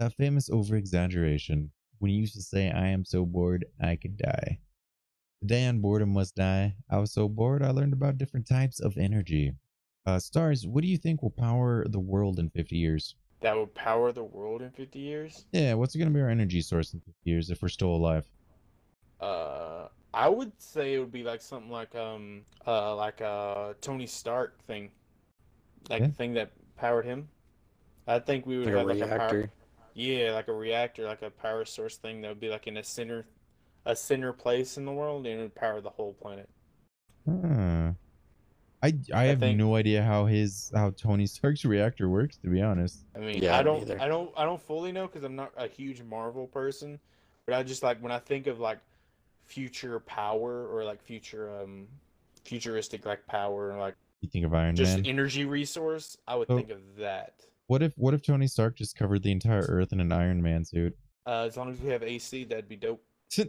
That famous over exaggeration when he used to say, I am so bored, I could die. Today on Boredom Must Die, I was so bored I learned about different types of energy. Uh, Stars, what do you think will power the world in 50 years? That will power the world in 50 years? Yeah, what's going to be our energy source in 50 years if we're still alive? Uh, I would say it would be like something like um uh like a Tony Stark thing, like Yeah. the thing that powered him. I think we would Like a have like a power, reactor. Yeah, like a reactor, like a power source thing that would be like in a center, a center place in the world, and it would power the whole planet. Huh. I, I have think- no idea how his how Tony Stark's reactor works to be honest. I mean, Yeah, I don't, neither. I don't, I don't fully know because I'm not a huge Marvel person, but I just like when I think of like future power or like future um futuristic like power or like You think of Iron just Man? energy resource, I would So- think of that. What if what if Tony Stark just covered the entire Earth in an Iron Man suit? Uh, as long as we have AC, that'd be dope. All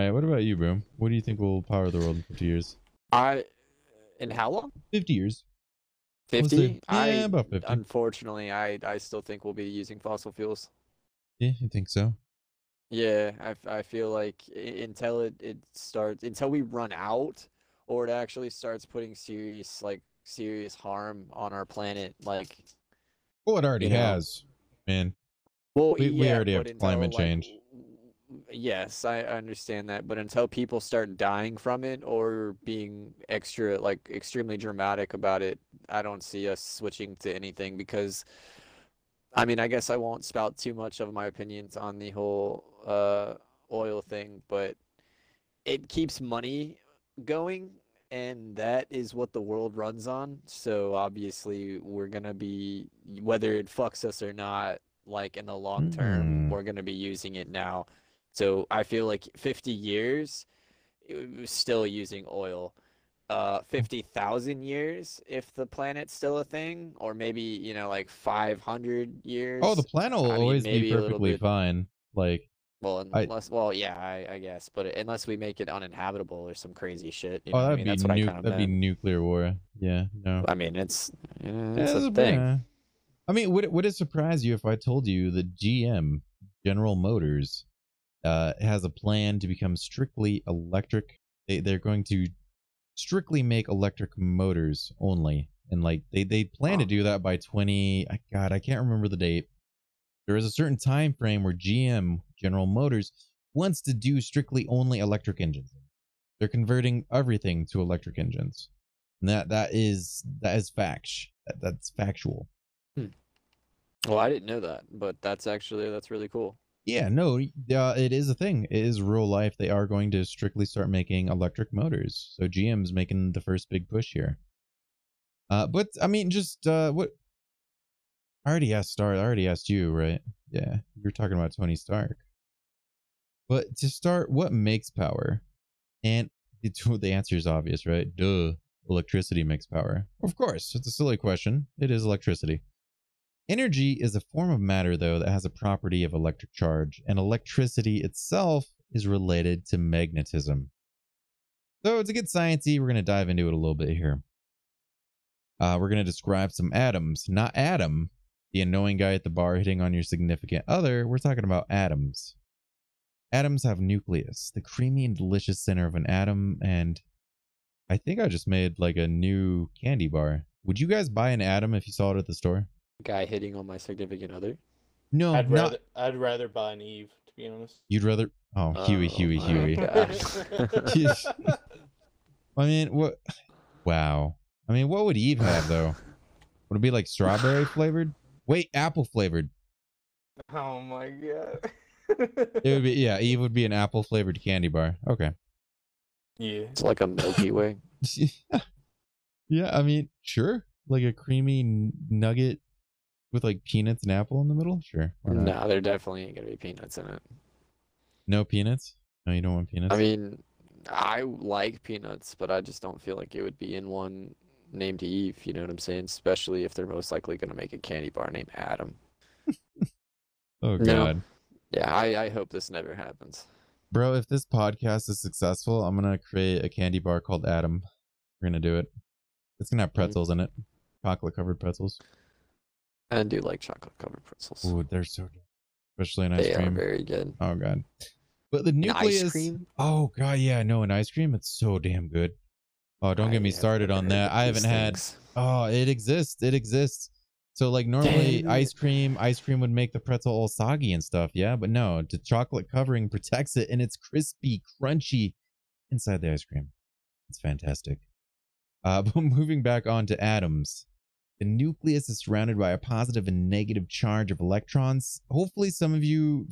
right, what about you, Boom? What do you think will power the world in 50 years? I in how long? 50 years. We'll say- Fifty. yeah, I about 50. unfortunately, I I still think we'll be using fossil fuels. Yeah, you think so? Yeah, I I feel like until it, it starts until we run out, or it actually starts putting serious like serious harm on our planet, like Well, it already You know, has, man. Well, We- we already have climate until, change. Yes, I I understand that, but until people start dying from it or being extra like extremely dramatic about it, I don't see us switching to anything because I mean, I guess I won't spout too much of my opinions on the whole uh oil thing, but it keeps money going and that is what the world runs on. So obviously we're gonna be whether it fucks us or not, like in the long term, Mm. we're gonna be using it now. So I feel like 50 years, it was still using oil. Uh, 50,000 years if the planet's still a thing, or maybe you know like 500 years. Oh, the planet will I mean, always be perfectly fine. Like, well, I- unless well, yeah, I, I guess, but unless we make it uninhabitable or some crazy shit. You oh, know that'd mean? be That's what I nu- kind of that'd be nuclear war. Yeah, no. I mean, it's yeah, Yeah, it's it's a thing. yeah. I mean, would it, would it surprise you if I told you that GM, General Motors, uh, has a plan to become strictly electric? They they're going to strictly make electric motors only, and like they they plan to do that by twenty. God, I can't remember the date. There is a certain time frame where GM, General Motors, wants to do strictly only electric engines. They're converting everything to electric engines. And that that is that is fact. That, that's factual. Well, I didn't know that, but that's actually that's really cool. Yeah, no, uh, it is a thing. It is real life. They are going to strictly start making electric motors. So GM's making the first big push here. Uh, but I mean, just uh, what? I already asked Star. I already asked you, right? Yeah, you're talking about Tony Stark. But to start, what makes power? And it's, the answer is obvious, right? Duh. Electricity makes power. Of course, it's a silly question. It is electricity. Energy is a form of matter, though, that has a property of electric charge, and electricity itself is related to magnetism. So, to get sciencey, we're going to dive into it a little bit here. Uh, we're going to describe some atoms, not Adam, the annoying guy at the bar hitting on your significant other. We're talking about atoms. Atoms have nucleus, the creamy and delicious center of an atom, and I think I just made like a new candy bar. Would you guys buy an atom if you saw it at the store? Guy hitting on my significant other. No, I'd not rather, I'd rather buy an Eve, to be honest. You'd rather oh Huey Oh Huey my Huey. God. I mean what? Wow. I mean, what would Eve have though? Would it be like strawberry flavored? Wait, apple flavored. oh my god. It would be yeah. Eve would be an apple flavored candy bar. Okay. yeah. It's like a Milky Way. yeah, I mean, sure. Like a creamy nugget with like peanuts and apple in the middle. Sure. why not? No, there definitely ain't gonna be peanuts in it. No peanuts. No, you don't want peanuts. I mean, I like peanuts, but I just don't feel like it would be in one named Eve. You know what I'm saying? Especially if they're most likely gonna make a candy bar named Adam. oh no. Yeah, I, I hope this never happens. Bro, if this podcast is successful, I'm gonna create a candy bar called Adam. We're gonna do it. It's gonna have mm. pretzels in it, chocolate covered pretzels. I do like chocolate covered pretzels. Ooh, they're so good. especially in ice They are cream. very good. Oh god. But the nucleus. ice cream. Oh god, yeah, no, in ice cream, it's so damn good. Oh, don't I get me started on that. I haven't had. things. Oh, it exists. It exists. So like normally Dang ice cream, ice cream would make the pretzel all soggy and stuff, yeah. But no, the chocolate covering protects it, and it's crispy, crunchy inside the ice cream. It's fantastic. Uh, but moving back on to atoms, the nucleus is surrounded by a positive and negative charge of electrons. Hopefully, some of you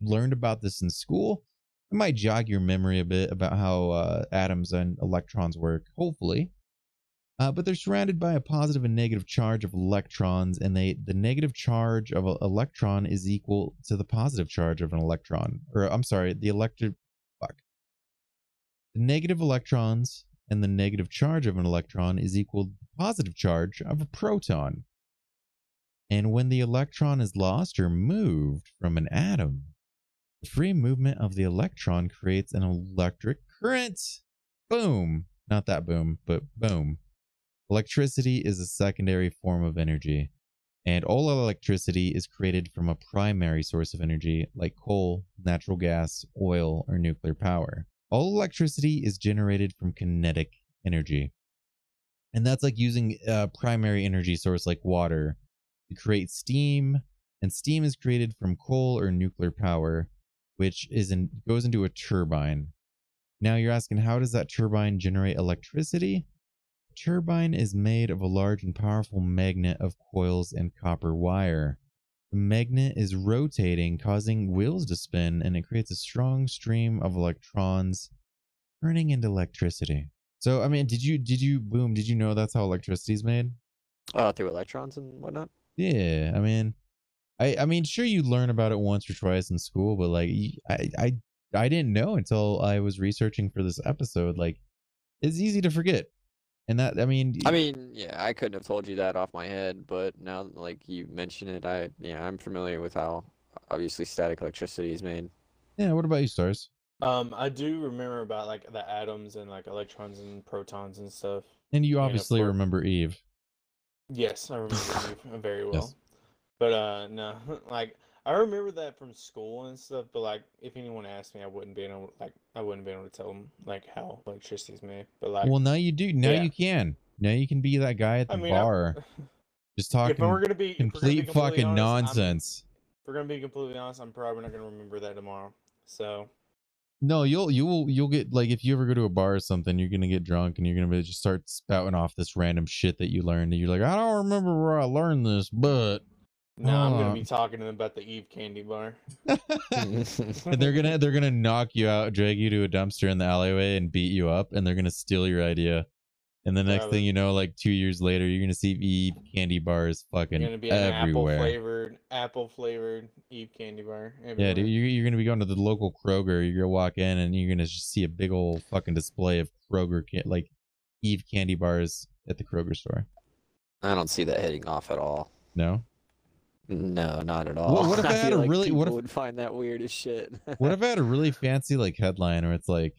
learned about this in school. It might jog your memory a bit about how uh, atoms and electrons work. Hopefully. Uh, but they're surrounded by a positive and negative charge of electrons, and they the negative charge of an electron is equal to the positive charge of an electron. Or I'm sorry, the electric fuck. The negative electrons and the negative charge of an electron is equal to the positive charge of a proton. And when the electron is lost or moved from an atom, the free movement of the electron creates an electric current. Boom. Not that boom, but boom. Electricity is a secondary form of energy, and all electricity is created from a primary source of energy like coal, natural gas, oil, or nuclear power. All electricity is generated from kinetic energy. And that's like using a primary energy source like water to create steam, and steam is created from coal or nuclear power, which is in, goes into a turbine. Now you're asking, how does that turbine generate electricity? Turbine is made of a large and powerful magnet of coils and copper wire. The magnet is rotating, causing wheels to spin, and it creates a strong stream of electrons turning into electricity. So, I mean, did you, did you, boom, did you know that's how electricity is made? Oh, through electrons and whatnot. Yeah, I mean, I, I mean, sure, you learn about it once or twice in school, but like, I, I, I didn't know until I was researching for this episode. Like, it's easy to forget, and that, I mean, I mean, yeah, I couldn't have told you that off my head, but now, like you mentioned it, I yeah, I'm familiar with how obviously static electricity is made. yeah. What about you, stars? Um, I do remember about like the atoms and like electrons and protons and stuff. And you Yeah, obviously for- remember Eve. Yes, I remember Eve very well. Yes. But uh no, like I remember that from school and stuff, but like if anyone asked me I wouldn't be able like I wouldn't be able to tell them like how electricity is made. But like well, now you do. Now yeah. you can. Now you can be that guy at the I mean I- bar, just if talking we're gonna be if we're gonna be complete fucking honest, I'm- nonsense. if we're gonna be completely honest, I'm probably not gonna remember that tomorrow. So No, you'll you'll you'll get like if you ever go to a bar or something, you're gonna get drunk and you're gonna be, just start spouting off this random shit that you learned, and you're like, I don't remember where I learned this, but now I'm gonna ah. be talking to them about the Eve candy bar. and they're gonna they're gonna knock you out, drag you to a dumpster in the alleyway, and beat you up, and they're gonna steal your idea. And the next Probably. thing you know, like two years later, you're gonna see Eve candy bars fucking You're gonna be an apple everywhere. flavored apple flavored Eve candy bar. Yeah, dude, you're, you're gonna be going to the local Kroger. You're gonna walk in and you're gonna just see a big old fucking display of Kroger ca- like Eve candy bars at the Kroger store. I don't see that heading off at all. No, No, not at all. what if I had feel a like really- what if- would find that weird as shit? what if I had a really fancy like headline where it's like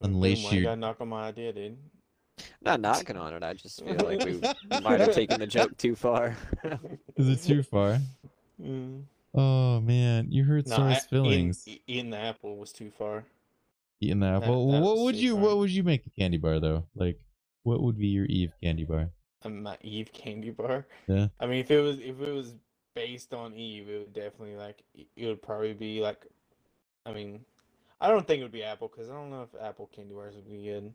Boom, unleash why you your gotta knock on my idea, dude. Not knocking on it. I just feel like we might have taken the joke too far. is it too far? Mm. Oh man, you hurt No, Sora's I- feelings. Eating, eating the apple was too far. Eating the that- apple. that what would you far. what would you make a candy bar though? Like what would be your Eve candy bar? Um, my Eve candy bar. Yeah. I mean, if it was if it was based on Eve, it would definitely like it would probably be like, I mean, I don't think it would be apple because I don't know if apple candy bars would be good.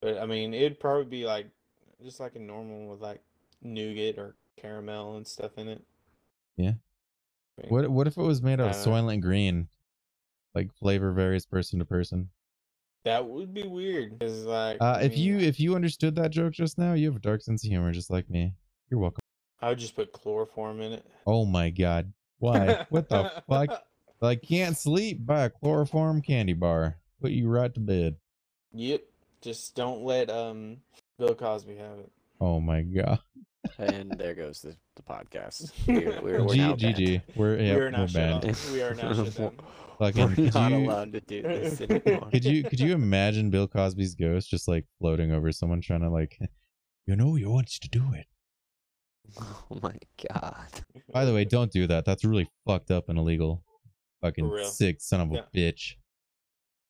But I mean, it'd probably be like just like a normal with like nougat or caramel and stuff in it. Yeah. I mean, What what if it was made out of don't. Soylent Green? Like flavor varies person to person. That would be weird. Cause like, Uh, I if mean, you if you understood that joke just now, you have a dark sense of humor, just like me. You're welcome. I would just put chloroform in it. Oh my god, why? what the fuck? I can't sleep. Buy a chloroform candy bar. Put you right to bed. Yep. Just don't let um Bill Cosby have it. Oh my god. and there goes the, the podcast. We're, we're, we're G- now GG. We're we yeah, are we're not shut banned. We are not shut down. Fucking, We're could not you- allowed to do this anymore. Could you could you imagine Bill Cosby's ghost just like floating over someone trying to like, you know, he wants to do it. Oh my god. By the way, don't do that. That's really fucked up and illegal. Fucking real. sick son of a Yeah. bitch.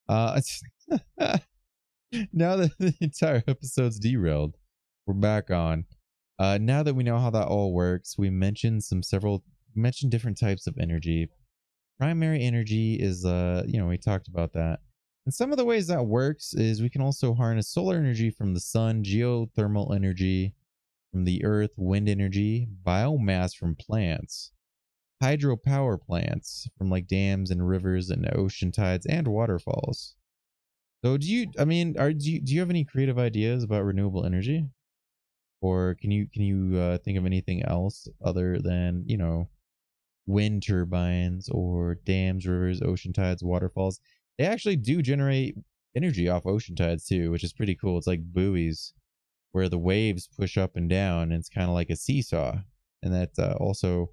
Uh, now that the entire episode's derailed, we're back on. Uh, now that we know how that all works, we mentioned some several mentioned different types of energy. Primary energy is uh, you know, we talked about that. And some of the ways that works is we can also harness solar energy from the sun, geothermal energy from the earth, wind energy, biomass from plants, hydropower plants from like dams and rivers and ocean tides and waterfalls. So do you I mean are do you, do you have any creative ideas about renewable energy? Or can you can you uh, think of anything else other than, you know, wind turbines or dams, rivers, ocean tides, waterfalls? They actually do generate energy off ocean tides too, which is pretty cool. It's like buoys where the waves push up and down and it's kind of like a seesaw and that uh, also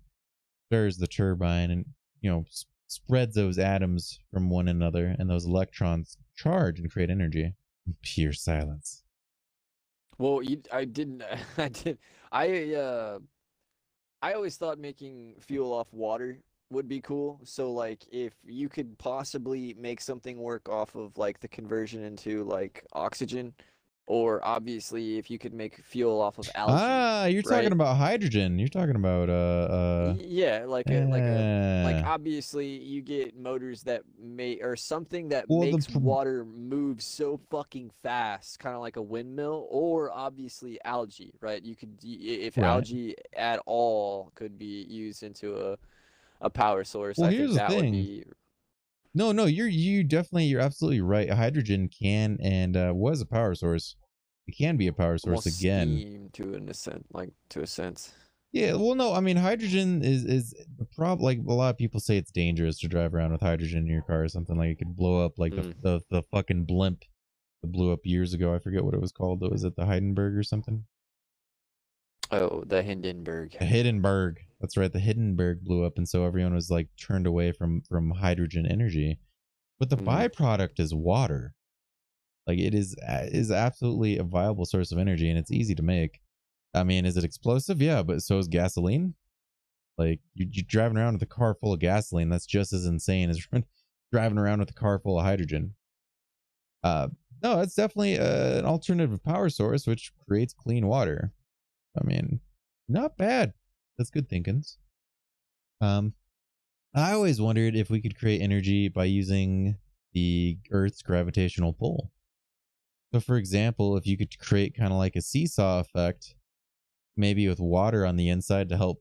stirs the turbine and you know spreads those atoms from one another and those electrons charge and create energy pure silence Well, you, I didn't. I did. I uh, I always thought making fuel off water would be cool. So like, if you could possibly make something work off of like the conversion into like oxygen, or obviously if you could make fuel off of algae. ah you're talking about hydrogen you're talking about uh uh yeah, like a like a like obviously you get motors that may or something that Well, makes prob- water move so fucking fast kind of like a windmill or obviously algae right you could if Right. algae at all could be used into a a power source Well, i here's think the that would thing. be no no you're you definitely you're absolutely right hydrogen can and uh was a power source it can be a power source again to an extent like to a sense Yeah, well, no, I mean, hydrogen is is the problem. Like a lot of people say, it's dangerous to drive around with hydrogen in your car or something. Like it could blow up, like Mm. the, the the fucking blimp that blew up years ago. I forget what it was called. Was it the Heidenberg or something? oh the hindenburg The Hindenburg. That's right. The Hindenburg blew up, and so everyone was like turned away from from hydrogen energy. But the Mm. byproduct is water. Like it is is absolutely a viable source of energy, and it's easy to make. I mean, is it explosive? Yeah, but so is gasoline. Like you, you're driving around with a car full of gasoline. That's just as insane as driving around with a car full of hydrogen. Uh, no, it's definitely uh, an alternative power source which creates clean water. I mean, not bad. That's good thinkings. Um, I always wondered if we could create energy by using the Earth's gravitational pull. So, for example, if you could create kind of like a seesaw effect, maybe with water on the inside to help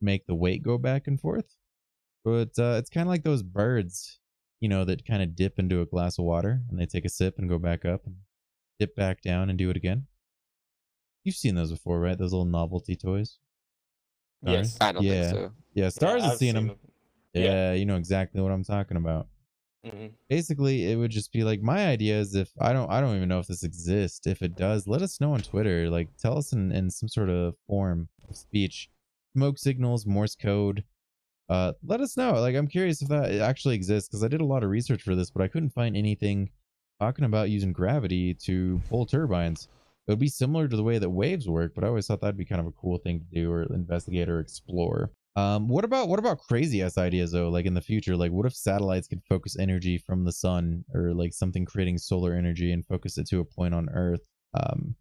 make the weight go back and forth. But uh, it's kind of like those birds, you know, that kind of dip into a glass of water and they take a sip and go back up and dip back down and do it again. You've seen those before, right? Those little novelty toys. Yes. I don't yeah. think so Yeah, Stars I've has seen them. Yeah. Yeah, you know exactly what I'm talking about. Mhm. Basically, it would just be like my idea is if I don't I don't even know if this exists. If it does, let us know on Twitter. Like tell us in, in some sort of form of speech. Smoke signals, Morse code. Uh let us know. Like I'm curious if that actually exists because I did a lot of research for this, but I couldn't find anything talking about using gravity to pull turbines. It would be similar to the way that waves work, but I always thought that'd be kind of a cool thing to do or investigate or explore. Um, what about what about crazy ass ideas though? Like in the future, like what if satellites could focus energy from the sun or like something creating solar energy and focus it to a point on Earth um,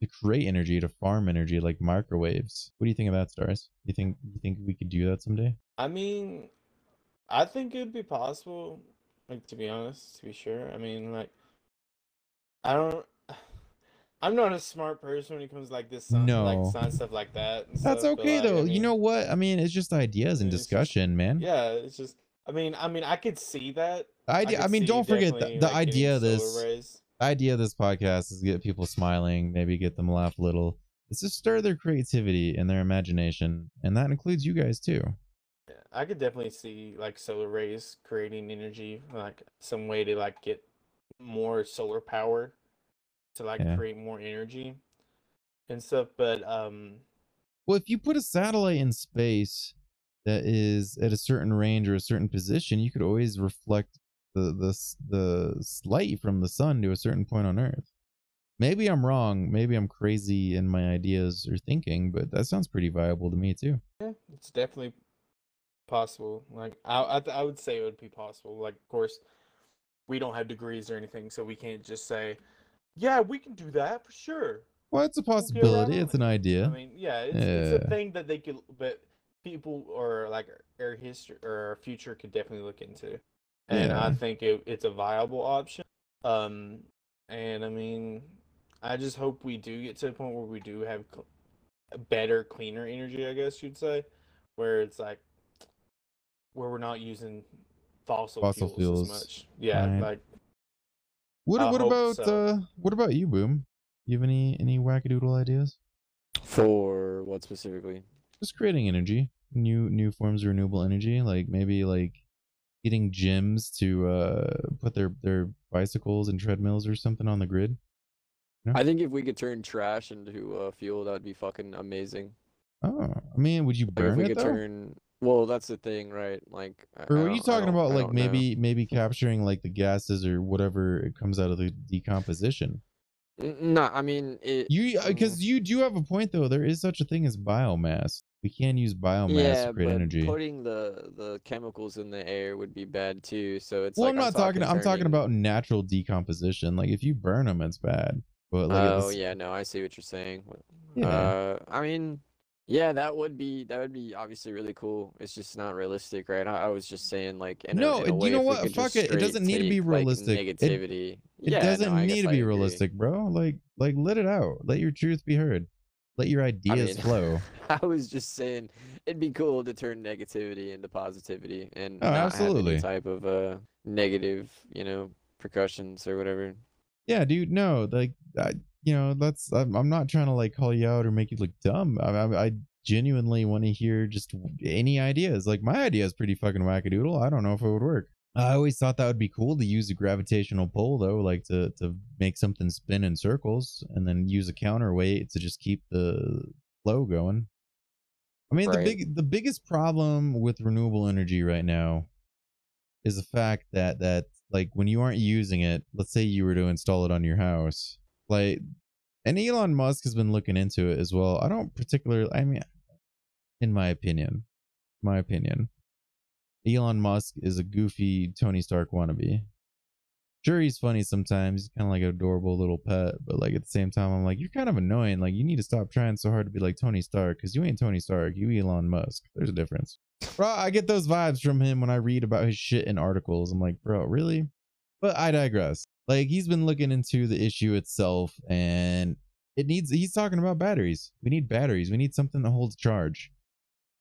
to create energy to farm energy like microwaves? What do you think of that, Stars? You think you think we could do that someday? I mean, I think it'd be possible. Like to be honest, to be sure. I mean, like, I don't. I'm not a smart person when it comes to, like this, science, No. like science stuff like that. That's stuff, but, okay like, I though. you know what? I mean, it's just ideas and It's just- discussion, man. Yeah, it's just. I mean, I mean, I could see that. I, could mean, don't forget the, the like, idea of this. rays. Idea of this podcast is to get people smiling, maybe get them laugh a little. It's to stir their creativity and their imagination, and that includes you guys too. Yeah, I could definitely see like solar rays creating energy, like some way to like get more solar power to like Yeah. create more energy and stuff. But um, Well, if you put a satellite in space that is at a certain range or a certain position, you could always reflect the the the light from the sun to a certain point on Earth. Maybe I'm wrong. Maybe I'm crazy in my ideas or thinking, but that sounds pretty viable to me too. Yeah, it's definitely possible. Like I, I, I would say it would be possible. Like, of course, we don't have degrees or anything, so we can't just say, "Yeah, we can do that for sure." Well, it's a possibility. It's an idea. I mean, yeah, it's, it's a thing that they could, but people or like our history or our future could definitely look into, and I think it, it's a viable option. Um, and I mean, I just hope we do get to a point where we do have cl- better, cleaner energy. I guess you'd say, where it's like where we're not using fossil, Fossil fuels, fuels, as much. Yeah, right. like What I what about so. uh what about you, Boom? You have any any wackadoodle ideas? For what specifically? Just creating energy, new new forms of renewable energy, like maybe like getting gyms to uh put their their bicycles and treadmills or something on the grid. I think if we could turn trash into uh, fuel, that would be fucking amazing. Oh, I mean, would you Like if burn we it could though? turn. Well, that's the thing, right? Like. I- Or I were you don't- I talking don't- about I like don't know. maybe maybe capturing like the gases or whatever it comes out of the decomposition? N- No, I mean it. You mm, because you do have a point though. There is such a thing as biomass. We can use biomass yeah, to create but energy. putting the the chemicals in the air would be bad too. So it's well, like I'm not talking. I'm talking turning- about natural decomposition. Like if you burn them, it's bad. But like, oh yeah, no, I see what you're saying. Yeah. Uh, I mean, yeah, that would be that would be obviously really cool. It's just not realistic, right? I, I was just saying like in a- No, in a do you way, know what? Fuck it, it doesn't need to be take, like, realistic. It- it yeah, doesn't no, need to be realistic, bro. Like like let it out. Let your truth be heard. Let your ideas mean, flow. I was just saying it'd be cool to turn negativity into positivity and Oh, not absolutely. have any type of uh negative, you know, percussions or whatever. Yeah, dude. No, like I, you know, that's. I'm, I'm not trying to like call you out or make you look dumb. I, I, I genuinely want to hear just any ideas. Like my idea is pretty fucking wackadoodle. I don't know if it would work. I always thought that would be cool to use a gravitational pull though, like to to make something spin in circles and then use a counterweight to just keep the flow going. I mean, the big the biggest problem with renewable energy right now is the fact that that like when you aren't using it, let's say you were to install it on your house, like and Elon Musk has been looking into it as well. I don't particularly I mean in my opinion, my opinion, Elon Musk is a goofy Tony Stark wannabe. Sure, he's funny sometimes. He's kind of like an adorable little pet, but like at the same time, I'm like, you're kind of annoying. Like, you need to stop trying so hard to be like Tony Stark because you ain't Tony Stark. You Elon Musk. There's a difference. Bro, I get those vibes from him when I read about his shit in articles. I'm like, bro, really? But I digress. Like, he's been looking into the issue itself, and it needs. He's talking about batteries. We need batteries. We need something that holds charge.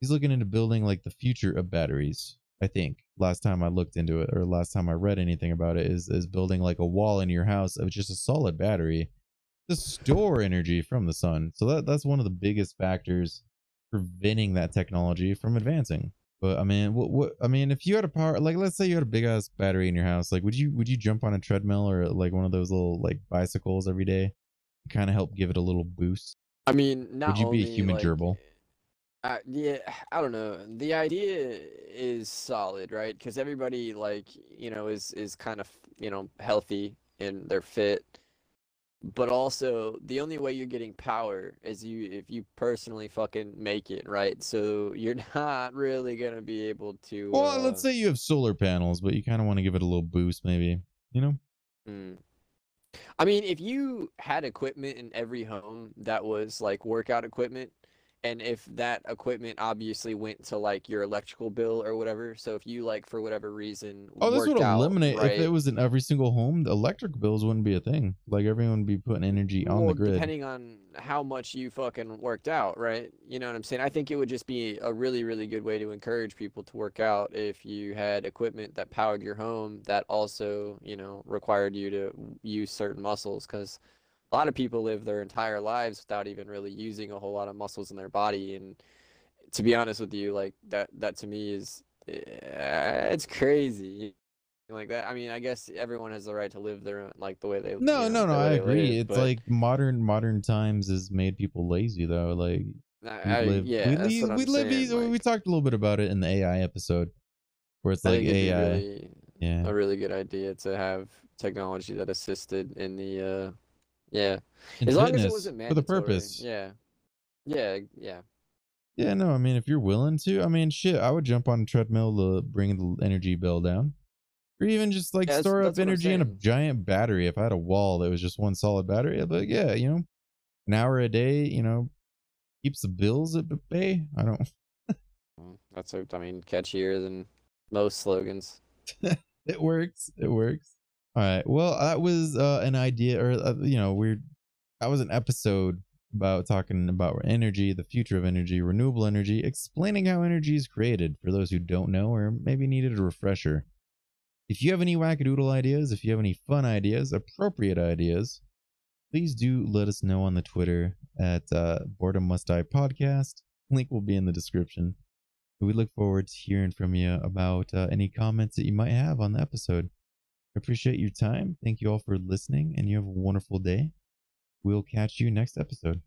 He's looking into building like the future of batteries. I think last time I looked into it or last time I read anything about it is is building like a wall in your house of just a solid battery to store energy from the sun. So that that's one of the biggest factors preventing that technology from advancing. But I mean, what what I mean, if you had a power like let's say you had a big ass battery in your house, like would you would you jump on a treadmill or like one of those little like bicycles every day? Kind of help give it a little boost. I mean, not you be a human like, gerbil? Uh, yeah, I don't know. The idea is solid, right? Because everybody, like, you know, is is kind of, you know, healthy and they're fit. But also, the only way you're getting power is you if you personally fucking make it, right? So you're not really gonna be able to. Well, uh, let's say you have solar panels, but you kind of want to give it a little boost, maybe. You know? Mm. I mean, if you had equipment in every home that was like workout equipment, and if that equipment obviously went to like your electrical bill or whatever, so if you like for whatever reason Oh, this would worked out, eliminate right? if it was in every single home. The electric bills wouldn't be a thing. Like everyone would be putting energy on well, the grid. depending on how much you fucking worked out, right? You know what I'm saying? I think it would just be a really, really good way to encourage people to work out if you had equipment that powered your home that also, you know, required you to use certain muscles because a lot of people live their entire lives without even really using a whole lot of muscles in their body and to be honest with you like that that to me is eh, it's crazy like that i mean i guess everyone has the right to live their own like the way they no, you no, know, no. way I agree. live, it's but like modern modern times has made people lazy though. Like we I, live, yeah we, what we live. saying, easy- we talked a little bit about it in the AI episode, where it's I like think it'd be AI. really, yeah. a really good idea to have technology that assisted in the uh Yeah. in As long as it wasn't for the purpose. Yeah. Yeah. Yeah. Yeah, no, I mean, if you're willing to, I mean, shit, I would jump on a treadmill to bring the energy bill down, or even just like Yeah, store up energy in a giant battery. If I had a wall that was just one solid battery, I'd be like, yeah, you know, an hour a day, you know, keeps the bills at bay. I don't. That's I mean, catchier than most slogans. It works. It works. All right. Well, that was uh, an idea, or uh, you know, we're that was an episode about talking about energy, the future of energy, renewable energy, explaining how energy is created for those who don't know or maybe needed a refresher. If you have any wackadoodle ideas, if you have any fun ideas, appropriate ideas, please do let us know on the Twitter at uh, Boredom Must Die Podcast. Link will be in the description. We look forward to hearing from you about uh, any comments that you might have on the episode. I appreciate your time. Thank you all for listening, and you have a wonderful day. We'll catch you next episode.